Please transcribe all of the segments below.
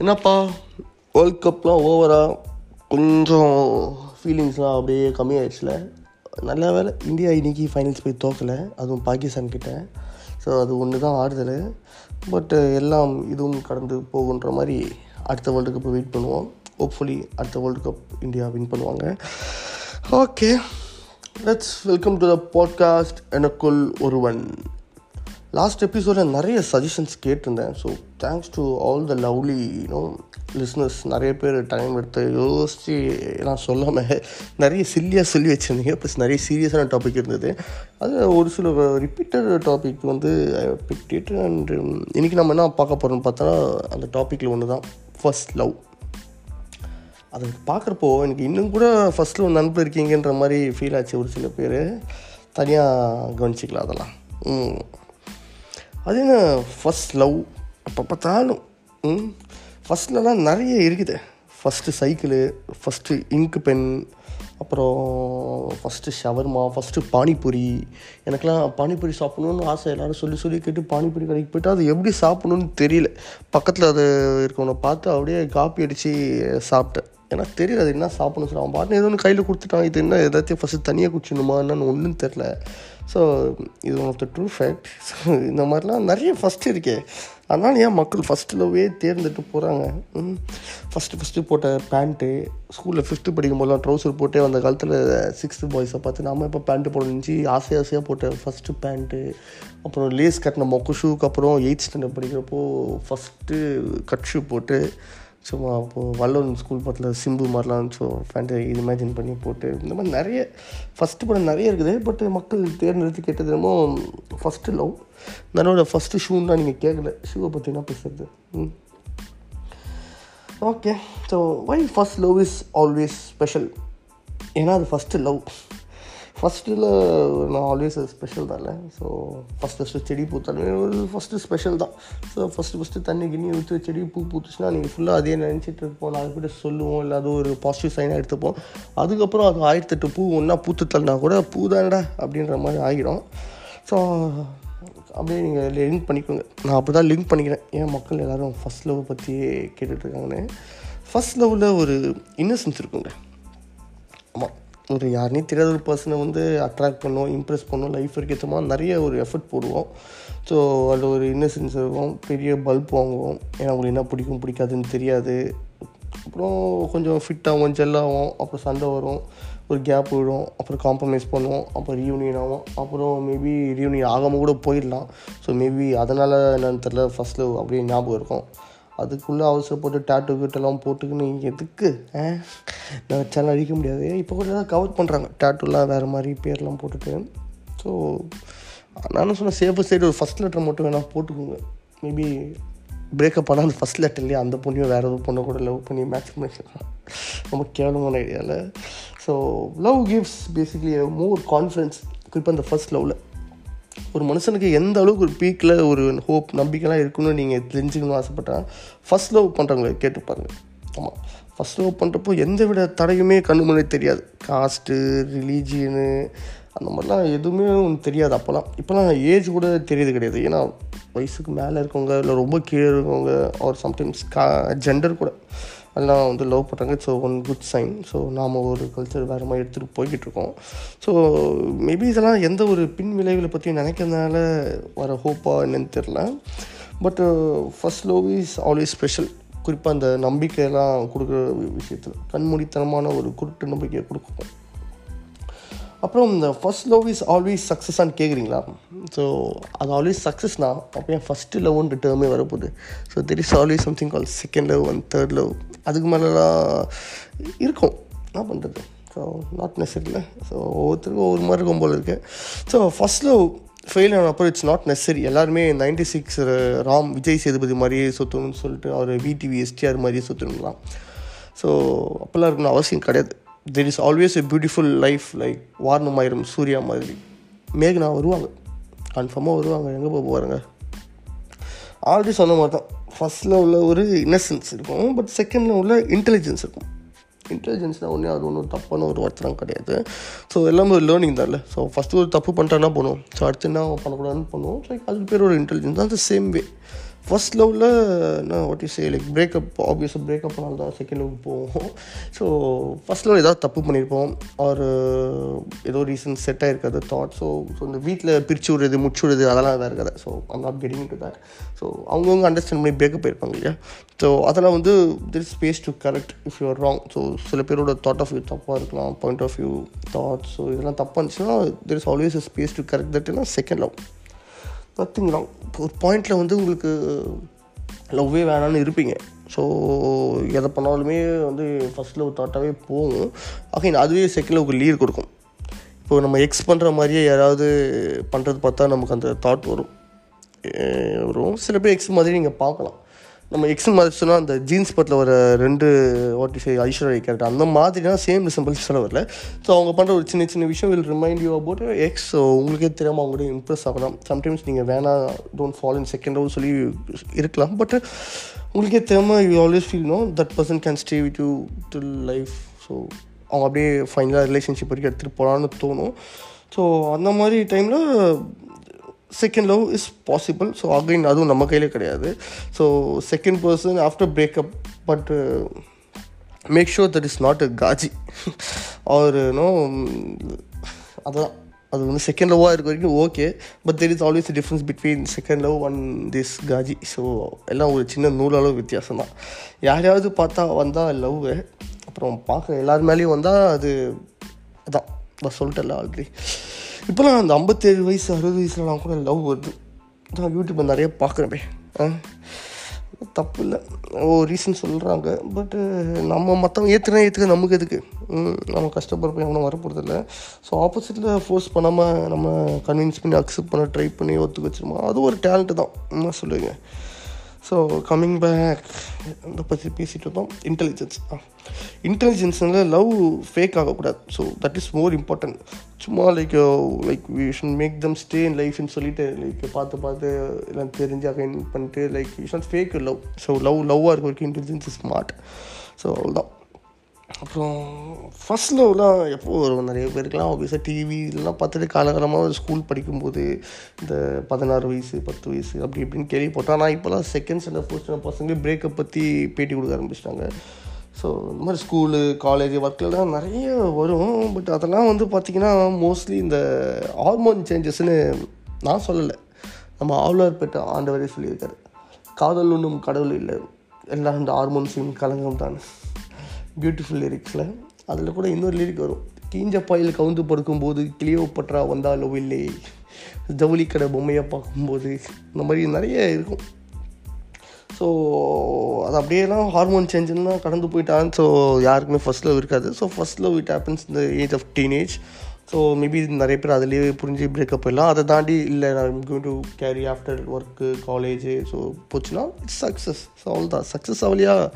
என்னப்பா? வேர்ல்ட் கப்லாம் ஓவராக கொஞ்சம் ஃபீலிங்ஸ்லாம் அப்படியே கம்மியாயிடுச்சுல. நல்ல வேலை இந்தியா இன்றைக்கி ஃபைனல்ஸ் போய் தோக்கலை. அதுவும் பாகிஸ்தான் கிட்ட. ஸோ அது ஒன்று தான் ஆறுதல். பட் எல்லாம் இதுவும் கடந்து போகுன்ற மாதிரி அடுத்த வேர்ல்டு கப்பை வெயிட் பண்ணுவோம். ஹோப்ஃபுல்லி அடுத்த வேர்ல்டு கப் இந்தியா வின் பண்ணுவாங்க. Okay let's welcome to the podcast எனக்குள் ஒருவன். லாஸ்ட் எபிசோடில் நிறைய சஜஷன்ஸ் கேட்டிருந்தேன். So thanks to all the lovely you know listeners நிறைய பேர் டைம் எடுத்து யோசித்து நான் சொல்லாமல் நிறைய சில்லியாக சொல்லி வச்சுருந்தீங்க. ப்ளஸ் நிறைய சீரியஸான டாபிக் இருந்தது. அது ஒரு சில ரிப்பீட்டட் டாபிக் வந்து பிக்டேட் அண்ட் இன்றைக்கி நம்ம என்ன பார்க்க போகிறோம்னு பார்த்தா அந்த டாப்பிக்கில் ஒன்று தான் ஃபர்ஸ்ட் லவ் அதை பார்க்குறப்போ எனக்கு இன்னும் கூட ஃபஸ்ட்டில் ஒரு நண்பர் இருக்கீங்கன்ற மாதிரி ஃபீல் ஆச்சு ஒரு சில பேர். தனியாக கவனிச்சிக்கலாம் அதெல்லாம். ம். அது என்ன? ஃபஸ்ட் லவ் அப்போ பார்த்தாலும் ம் ஃபஸ்ட்லலாம் நிறைய இருக்குது. ஃபஸ்ட்டு சைக்கிளு ஃபஸ்ட்டு இங்கு பென் அப்புறம் ஃபஸ்ட்டு ஷவர்மா ஃபஸ்ட்டு பானிபூரி. எனக்கெலாம் பானிபூரி சாப்பிட்ணுன்னு ஆசை. எல்லோரும் சொல்லி சொல்லி கேட்டு பானிபூரி கடைக்கு போய்ட்டு அது எப்படி சாப்பிட்ணுன்னு தெரியல. பக்கத்தில் அது இருக்கவனை பார்த்து அப்படியே காப்பி அடித்து சாப்பிட்டேன். எனக்கு தெரியல அது என்ன சாப்பிடணும் சொல்லி அவன் பாட்டு ஏதோ ஒன்று கையில் கொடுத்துட்டான். இது என்ன ஏதாச்சும் ஃபஸ்ட்டு தனியாக குடிச்சிடணுமா என்னன்னு ஒன்றும் தெரில ஸோ இது one of the true fact so இந்த மாதிரிலாம் நிறைய ஃபஸ்ட்டு இருக்கே. அதனால் ஏன் மக்கள் ஃபஸ்ட்டில்வே தேர்ந்துட்டு போகிறாங்க ஃபஸ்ட்டு ஃபஸ்ட்டு போட்ட பேண்ட்டு ஸ்கூலில் ஃபிஃப்த்து படிக்கும் போதெல்லாம் ட்ரௌசர் போட்டே அந்த காலத்தில் சிக்ஸ்த்து பாய்ஸை பார்த்து நம்ம இப்போ பேண்ட்டு போடணுச்சு ஆசை ஆசையாக போட்ட ஃபஸ்ட்டு பேண்ட்டு அப்புறம் லேஸ் கட்டின மொக்கு ஷூக்கு அப்புறம் எயிட் ஸ்டாண்டர்ட் படிக்கிறப்போ ஃபஸ்ட்டு கட் ஷூ போட்டு சும்மா அப்போது வல்லூர் ஸ்கூல் பக்கத்தில் சிம்பு மாதிரிலாம் ஸோ ஃபேண்ட்டு இது இமேஜின் பண்ணி போட்டு இந்த மாதிரி நிறைய ஃபஸ்ட்டு படம் நிறைய இருக்குது பட் மக்கள் தேர்ந்தெடுத்து கேட்டது என்னமோ ஃபஸ்ட்டு லவ் என்னோட ஃபஸ்ட்டு ஷூன்னா நீங்கள் கேட்கல ஷூவை பற்றி என்ன பேசுறது? ம். Okay so why first love is always special ஏன்னா அது ஃபஸ்ட்டு லவ் ஃபஸ்ட்டில் நான் ஆல்வேஸ் அது ஸ்பெஷல் இல்லை. ஸோ ஃபஸ்ட் ஃபஸ்ட்டு செடி பூத்தாலுமே ஒரு ஃபஸ்ட்டு ஸ்பெஷல் தான். ஸோ ஃபஸ்ட்டு ஃபஸ்ட்டு தண்ணி கிண்ணி ஊற்றி செடி பூ பூத்துச்சுன்னா நீங்கள் ஃபுல்லாக அதே நினச்சிட்டு இருப்போம். நான் அதுக்கிட்ட சொல்லுவோம். இல்லை அது ஒரு பாசிட்டிவ் சைனாக எடுத்துப்போம். அதுக்கப்புறம் அது ஆயிரத்தெட்டு பூ ஒன்றா பூத்து தள்ளினா கூட பூ தானடா அப்படின்ற மாதிரி ஆகிடும். ஸோ அப்படியே நீங்கள் லிங்க் பண்ணிக்கோங்க. நான் அப்படி தான் லிங்க் பண்ணிக்கிறேன். ஏன் மக்கள் எல்லோரும் ஃபஸ்ட் லவ் பற்றியே கேட்டுட்ருக்காங்கன்னு ஃபஸ்ட் லவ்வில் ஒரு இன்னசென்ஸ் இருக்குங்க. ஆமாம் ஒரு யாருனே தெரியாத ஒரு பர்சனை வந்து அட்ராக்ட் பண்ணும் இம்ப்ரெஸ் பண்ணும் லைஃப் ஏற்ற மாதிரி நிறைய ஒரு எஃபர்ட் போடுவோம். ஸோ அதில் ஒரு இன்னசென்ஸ் இருக்கும் பெரிய பல்ப் வாங்குவோம். ஏன்னா அவங்களுக்கு என்ன பிடிக்கும் பிடிக்காதுன்னு தெரியாது. அப்புறம் கொஞ்சம் ஃபிட்டாகும் ஜெல்லாகும் அப்புறம் சண்டை வரும் ஒரு கேப் விடும் அப்புறம் காம்ப்ரமைஸ் பண்ணுவோம் அப்புறம் ரீயூனியன் ஆகும் அப்புறம் மேபி ரீயூனியன் ஆகாமல் கூட போயிடலாம். ஸோ மேபி அதனால் என்னன்னு தெரில ஃபஸ்ட்டில் அப்படியே ஞாபகம் இருக்கும். அதுக்குள்ளே அவசரப்பட்டு டேட்டு கிட்டெல்லாம் போட்டுக்கின்னு எதுக்கு நினச்சாலும் அழிக்க முடியாது. இப்போ கூட தான் கவர் பண்ணுறாங்க டேட்டுலாம் வேறு மாதிரி பேர்லாம் போட்டுட்டு. ஸோ நானும் சொன்ன சேஃபர் சைடு ஒரு ஃபஸ்ட் லெட்டர் மட்டும் வேணால் போட்டுக்கோங்க. மேபி பிரேக்கப் பண்ணால் அந்த ஃபஸ்ட் இல்லையா? அந்த பொண்ணையும் வேறு எதுவும் பொண்ணை கூட லவ் பண்ணி மேட்ச் பண்ணிக்கலாம். ரொம்ப கேவலமான ஐடியாவில் so love gives basically more confidence குறிப்பாக அந்த ஃபஸ்ட் லவ்வில் ஒரு மனுஷனுக்கு எந்த அளவுக்கு ஒரு பீக்கில் ஒரு ஹோப் நம்பிக்கைலாம் இருக்குன்னு நீங்கள் தெரிஞ்சுக்கணும்னு ஆசைப்பட்டேன் ஃபஸ்ட் லவ் பண்ணுறவங்களை கேட்டு பாருங்கள் ஆமாம் ஃபஸ்ட் லவ் பண்ணுறப்போ எந்த விட தடையுமே கண்ணு முன்னே தெரியாது. காஸ்ட்டு ரிலீஜியனு அந்த மாதிரிலாம் எதுவுமே தெரியாது அப்போல்லாம் இப்போலாம் ஏஜ் கூட தெரியுது கிடையாது. ஏன்னா வயசுக்கு மேலே இருக்கவங்க இல்லை ரொம்ப கீழே இருக்கவங்க ஆர் சம்டைம்ஸ் கா ஜெண்டர் கூட. எல்லாம் வந்து லவ் பண்ணுறாங்க so one good sign so நாம் ஒரு கல்ச்சர் வேறு மாதிரி எடுத்துகிட்டு போய்கிட்டு இருக்கோம். ஸோ மேபி இதெல்லாம் எந்த ஒரு பின் விளைவுகளை பற்றியும் நினைக்கிறதுனால வர ஹோப்பாக என்னன்னு தெரில but first love is always special குறிப்பாக அந்த நம்பிக்கையெல்லாம் கொடுக்குற விஷயத்தில். கண்மூடித்தனமான ஒரு குருட்டு நம்பிக்கையை கொடுக்கும். அப்புறம் இந்த ஃபஸ்ட் லவ் இஸ் ஆல்வேஸ் சக்ஸஸான்னு கேட்குறீங்களா ஸோ அது ஆல்வேஸ் சக்ஸஸ்னா அப்போ ஏன் ஃபஸ்ட்டு லவ்ன்ற டேர்மே வரப்போகுது. So there is always something call second love and third love அதுக்கு மேலெலாம் இருக்கும். என்ன பண்ணுறது ஸோ நாட் நெசரியில் ஸோ ஒவ்வொருத்தருக்கும் ஒவ்வொரு மாதிரி இருக்கும் போல் இருக்குது ஸோ ஃபஸ்ட் லவ் ஃபெயில் ஆனப்போ இட்ஸ் நாட் நெசரி எல்லாருமே நைன்டி சிக்ஸ் ராம் விஜய் சேதுபதி மாதிரியே சுற்றணும்னு சொல்லிட்டு அவர் விடிவி எஸ்டிஆர் மாதிரியே சொத்தணுங்களாம் ஸோ அப்போல்லாம் இருக்கணும் அவசியம் கிடையாது. There is always a beautiful life like Vaaranam Aayiram Suriya மாதிரி மேகனா வருவாங்க கன்ஃபார்மாக வருவாங்க எங்கே போக போகிறாங்க ஆல்ரெடி சொன்ன மாதிரி தான். ஃபஸ்ட்டில் உள்ள ஒரு இன்னசென்ஸ் இருக்கும் பட் செகண்டில் உள்ள இன்டெலிஜென்ஸ் இருக்கும். இன்டெலிஜென்ஸ்னால் ஒன்றே அது ஒன்றும் தப்பான ஒரு வார்த்தைலாம் கிடையாது. ஸோ எல்லாமே ஒரு லேர்னிங் தான் இல்லை. ஸோ ஃபஸ்ட்டு ஒரு தப்பு பண்ணிட்டா என்ன பண்ணுவோம் ஸோ அடுத்து என்ன பண்ணக்கூடாதுன்னு பண்ணுவோம். ஸோ அதுக்கு பேர் ஒரு இன்டெலிஜென்ஸ் தான் சேம் வே ஃபர்ஸ்ட் லவ்வில் என்ன what you say like breakup ஆப்வியஸாக பிரேக்கப்னால தான் செகண்ட் லவ் போவோம். ஸோ ஃபர்ஸ்ட் லவ் ஏதாவது தப்பு பண்ணியிருப்போம் ஆர் uh, ஏதோ ரீசன் செட் ஆகிருக்காது தாட் ஸோ ஸோ இந்த வீட்டில் பிரித்து விடுறது முடிச்சு விடுறது அதெல்லாம் வேறு கதை. So I'm not getting to that so அவங்கவுங்க அண்டர்ஸ்டாண்ட் பண்ணி பிரேக்கப் போயிருப்பாங்க இல்லையா? ஸோ அதெல்லாம் வந்து there is space to correct if you are wrong so சில பேரோட தாட் ஆஃப் வியூ தப்பாக இருக்கலாம் point of view thoughts so இதெல்லாம் தப்பாக இருந்துச்சுன்னா there is always a space to correct தட்னா second love nothing ஒரு பாயிண்டில் வந்து உங்களுக்கு லவ்வே வேணான்னு இருப்பீங்க. ஸோ எதை பண்ணாலுமே வந்து ஃபஸ்ட் லவ் தாட்டாகவே போகும். அகைன் அதுவே செகண்ட் லவ்க்கு லீர் கொடுக்கும். இப்போ நம்ம எக்ஸ் பண்ணுற மாதிரியே யாராவது பண்ணுறது பார்த்தா நமக்கு அந்த தாட் வரும். வரும். சில பேர் எக்ஸ் மாதிரி நீங்கள் பார்க்கலாம். நம்ம எக்ஸ் மாதிரி சொன்னால் அந்த ஜீன்ஸ் பட்டில் வர ரெண்டு வாட் சே ஐஸ்வர்யா கேரக்டர் அந்த மாதிரினா சேம் ரிசம்பிள்ஸ் சொல்ல வரல. ஸோ அவங்க பண்ணுற ஒரு சின்ன சின்ன விஷயம் will remind you about ex so உங்களுக்கே தெரியாமல் அவங்களோட இம்ப்ரெஸ் ஆகலாம். சம்டைம்ஸ் நீங்கள் வேணாம் don't follow in second love சொல்லி இருக்கலாம். பட் உங்களுக்கே தெரியாமல் you always feel know that person can stay with you till life so அவங்க அப்படியே ஃபைனலாக ரிலேஷன்ஷிப் வரைக்கும் எடுத்துகிட்டு போகலான்னு தோணும். ஸோ அந்த மாதிரி டைமில் second love is possible so again அதுவும் நம்ம கையிலே கிடையாது. So second person after breakup but make sure that is not a Qazi or no அதான். அது வந்து செகண்ட் லவ்வாக இருக்க வரைக்கும் okay but there is always difference between second love and this Qazi so எல்லாம் ஒரு சின்ன நூலளவு வித்தியாசம் தான். யாரையாவது பார்த்தா வந்தால் லவ்வு அப்புறம் பார்க்க எல்லார் மேலேயும் வந்தால் அது அதான். நான் சொல்லிட்டேன்ல ஆல்ரெடி இப்போலாம் அந்த ஐம்பத்தேழு வயசு அறுபது வயசுலலாம் கூட லவ் வருது. நான் யூடியூப்பில் நிறைய பார்க்குறேன் ஆ? தப்பு இல்லை. ஓ ரீசன் சொல்கிறாங்க பட்டு நம்ம மற்றவங்க ஏற்றுனா ஏற்றுக்க நமக்கு எதுக்கு? நம்ம நம்ம கஷ்டப்படுறப்ப எவனும் வரப்போகிறது இல்லை ஸோ ஆப்போசிட்டில் ஃபோர்ஸ் பண்ணாமல் நம்ம கன்வின்ஸ் பண்ணி அக்செப்ட் பண்ண ட்ரை பண்ணி ஒத்துக்க வச்சிருமா? அது ஒரு டேலண்ட்டு தான். என்ன சொல்லுவீங்க ஸோ கம்மிங் பேக் அதை பற்றி பேசிகிட்டு இருந்தோம். இன்டெலிஜென்ஸ் இன்டெலிஜென்ஸ்னால லவ் ஃபேக் ஆகக்கூடாது. So that is more important சும்மா like like we should make them stay in லைஃப்னு சொல்லிட்டு லைக் பார்த்து பார்த்து எல்லாம் தெரிஞ்சு அகைன் பண்ணிட்டு like you should fake love so love லவ்வாக இருக்க வரைக்கும் இன்டெலிஜென்ஸ் இஸ் ஸ்மார்ட் ஸோ அவ்வளோதான் அப்புறம் ஃபஸ்ட் லவ்லாம் எப்போ வரும்? நிறைய பேருக்குலாம் ஆப்வியஸாக டிவி இதெல்லாம் பார்த்துட்டு காலகாலமாக ஸ்கூல் படிக்கும்போது இந்த பதினாறு வயசு பத்து வயசு அப்படி இப்படின்னு கேள்விப்பட்டோம் ஆனால் இப்போலாம் செகண்ட் ஸ்டாண்டர்ட் ஃபோர்த் ஸ்டாண்டர்ட் பசங்களே பிரேக்கப் பற்றி பேட்டி கொடுக்க ஆரம்பிச்சிட்டாங்க. ஸோ இந்த மாதிரி ஸ்கூலு காலேஜ் ஒர்க்லலாம் நிறைய வரும். பட் அதெல்லாம் வந்து பார்த்திங்கன்னா மோஸ்ட்லி இந்த ஹார்மோன் சேஞ்சஸ்னு நான் சொல்லலை. நம்ம ஆழ்வார் பெற்ற ஆண்டவரே சொல்லியிருக்காரு. காதல் ஒன்றும் கடவுள் இல்லை. எல்லாம் இந்த ஹார்மோன்ஸையும் கலங்கம் தான் பியூட்டிஃபுல் லிரிக்ஸில் அதில் கூட இன்னொரு லிரிக் வரும். கீஞ்ச பாயில் கவுந்து படுக்கும்போது கிளியோப்பட்ரா வந்தாலோ இல்லை. ஜவுளி கடை பொம்மையை பார்க்கும்போது. இந்த மாதிரி நிறைய இருக்கும். ஸோ அது அப்படியேலாம் ஹார்மோன் சேஞ்சுன்னா கடந்து போயிட்டான் ஸோ யாருக்குமே ஃபஸ்ட் லவ் இருக்காது. So first love it happens இந்த age of teenage so maybe நிறைய பேர் அதுலேயே புரிஞ்சு பிரேக்கப் எல்லாம் அதை தாண்டி இல்லை நான் going to carry after work college so போச்சுன்னா இட்ஸ் சக்ஸஸ் ஸோ அவ்வளோதான் சக்ஸஸ் ஆகலையா?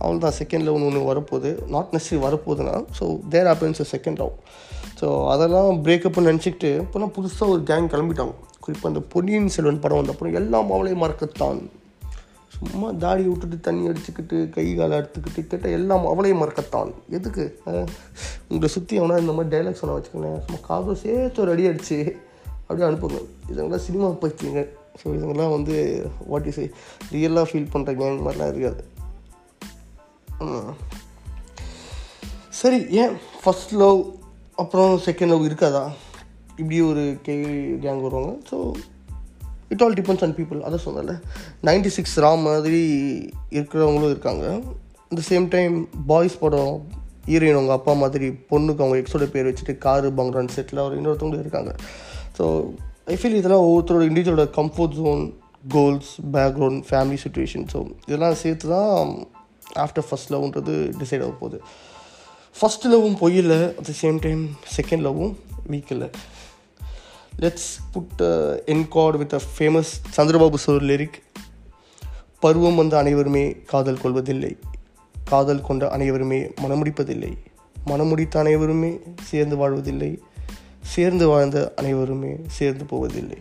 அவ்வளோதான் செகண்ட் லெவன் ஒன்று வரப்போகுது. Not necessary வரப்போகுதுன்னா so there happens second love so அதெல்லாம் பிரேக்கப்னு நினச்சிக்கிட்டு இப்போலாம் புதுசாக ஒரு கேங் கிளம்பிட்டாங்க. குறிப்பாக அந்த பொன்னியின் செல்வன் படம் வந்தப்போ எல்லா எல்லாம் அவளையும் மறக்கத்தான். சும்மா தாடி விட்டுட்டு தண்ணி அடிச்சுக்கிட்டு கை காலை எடுத்துக்கிட்டு கிட்ட எல்லாம் அவளையும் மறக்கத்தான். எதுக்கு? உங்களை சுற்றி அவனா இந்த மாதிரி டைலாக்ஸ் ஒன்று வச்சுக்கோங்களேன். சும்மா காதோ சேர்த்து ஒரு அடி அடிச்சு அப்படியே அனுப்புங்க. இதெல்லாம் சினிமா போய்ச்சிங்க ஸோ இதுங்கெல்லாம் வந்து வாட் இஸ் ரியலாக ஃபீல் பண்ணுற கேங் மாதிரிலாம் இருக்காது. சரி ஏன் ஃபஸ்ட் லவ் அப்புறம் செகண்ட் லவ் இருக்காதா? இப்படி ஒரு கேள்வி கேங் வருவாங்க. So it all depends on people அதை சொன்னல நைன்டி சிக்ஸ் ராம் மாதிரி இருக்கிறவங்களும் இருக்காங்க. த சேம் டைம் பாய்ஸ் படம் ஹீரோயின் அவங்க அப்பா மாதிரி பொண்ணுக்கு அவங்க எக்ஸோட பேர் வச்சுட்டு காரு பங்கரான் செட்டில் அவர் இன்னொருத்தவங்களும் இருக்காங்க. ஸோ ஐ ஃபீல் இதெல்லாம் ஒவ்வொருத்தரோட இண்டிவிஜுவலோட comfort zone goals background family situation so இதெல்லாம் சேர்த்து தான் ஆஃப்டர் ஃபஸ்ட் லவ்ன்றது டிசைட் ஆக போகுது. ஃபஸ்ட் லவ்வும் பொய்யில்ல at the same time second லவ்வும் weak இல்லை let's put end card with a famous Chandrababu Chor lyric பருவம் வந்த அனைவருமே காதல் கொள்வதில்லை. காதல் கொண்ட அனைவருமே மனமுடிப்பதில்லை மனமுடித்த அனைவருமே சேர்ந்து வாழ்வதில்லை. சேர்ந்து வாழ்ந்த அனைவருமே சேர்ந்து போவதில்லை.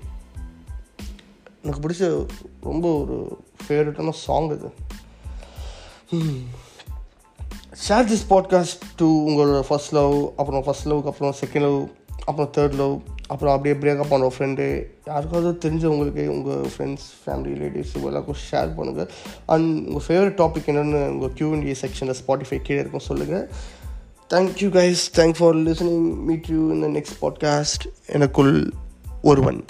எனக்கு பிடிச்ச ரொம்ப ஒரு ஃபேவரட்டான சாங் இது. ஷேர் திஸ் பாட்காஸ்ட் டு உங்களோட ஃபர்ஸ்ட் லவ் அப்புறம் ஃபர்ஸ்ட் லவ்க்கு அப்புறம் செகண்ட் லவ் அப்புறம் தேர்ட் லவ் அப்புறம் அப்படியே பிரேக்கப் பண்ண ஃப்ரெண்டு யாருக்காவது தெரிஞ்சவங்களுக்கு உங்கள் ஃப்ரெண்ட்ஸ் ஃபேமிலி ரிலேட்டிவ்ஸ் எல்லாருக்கும் ஷேர் பண்ணுங்கள் அண்ட் உங்கள் ஃபேவரட் டாபிக் என்னென்னு உங்கள் கியூஎன்டி செக்ஷனில் ஸ்பாட்டிஃபை கீழே இருக்கும் சொல்லுங்கள் thank you guys thank for listening meet you இந்த நெக்ஸ்ட் பாட்காஸ்ட் எனக்குள் ஒருவன்.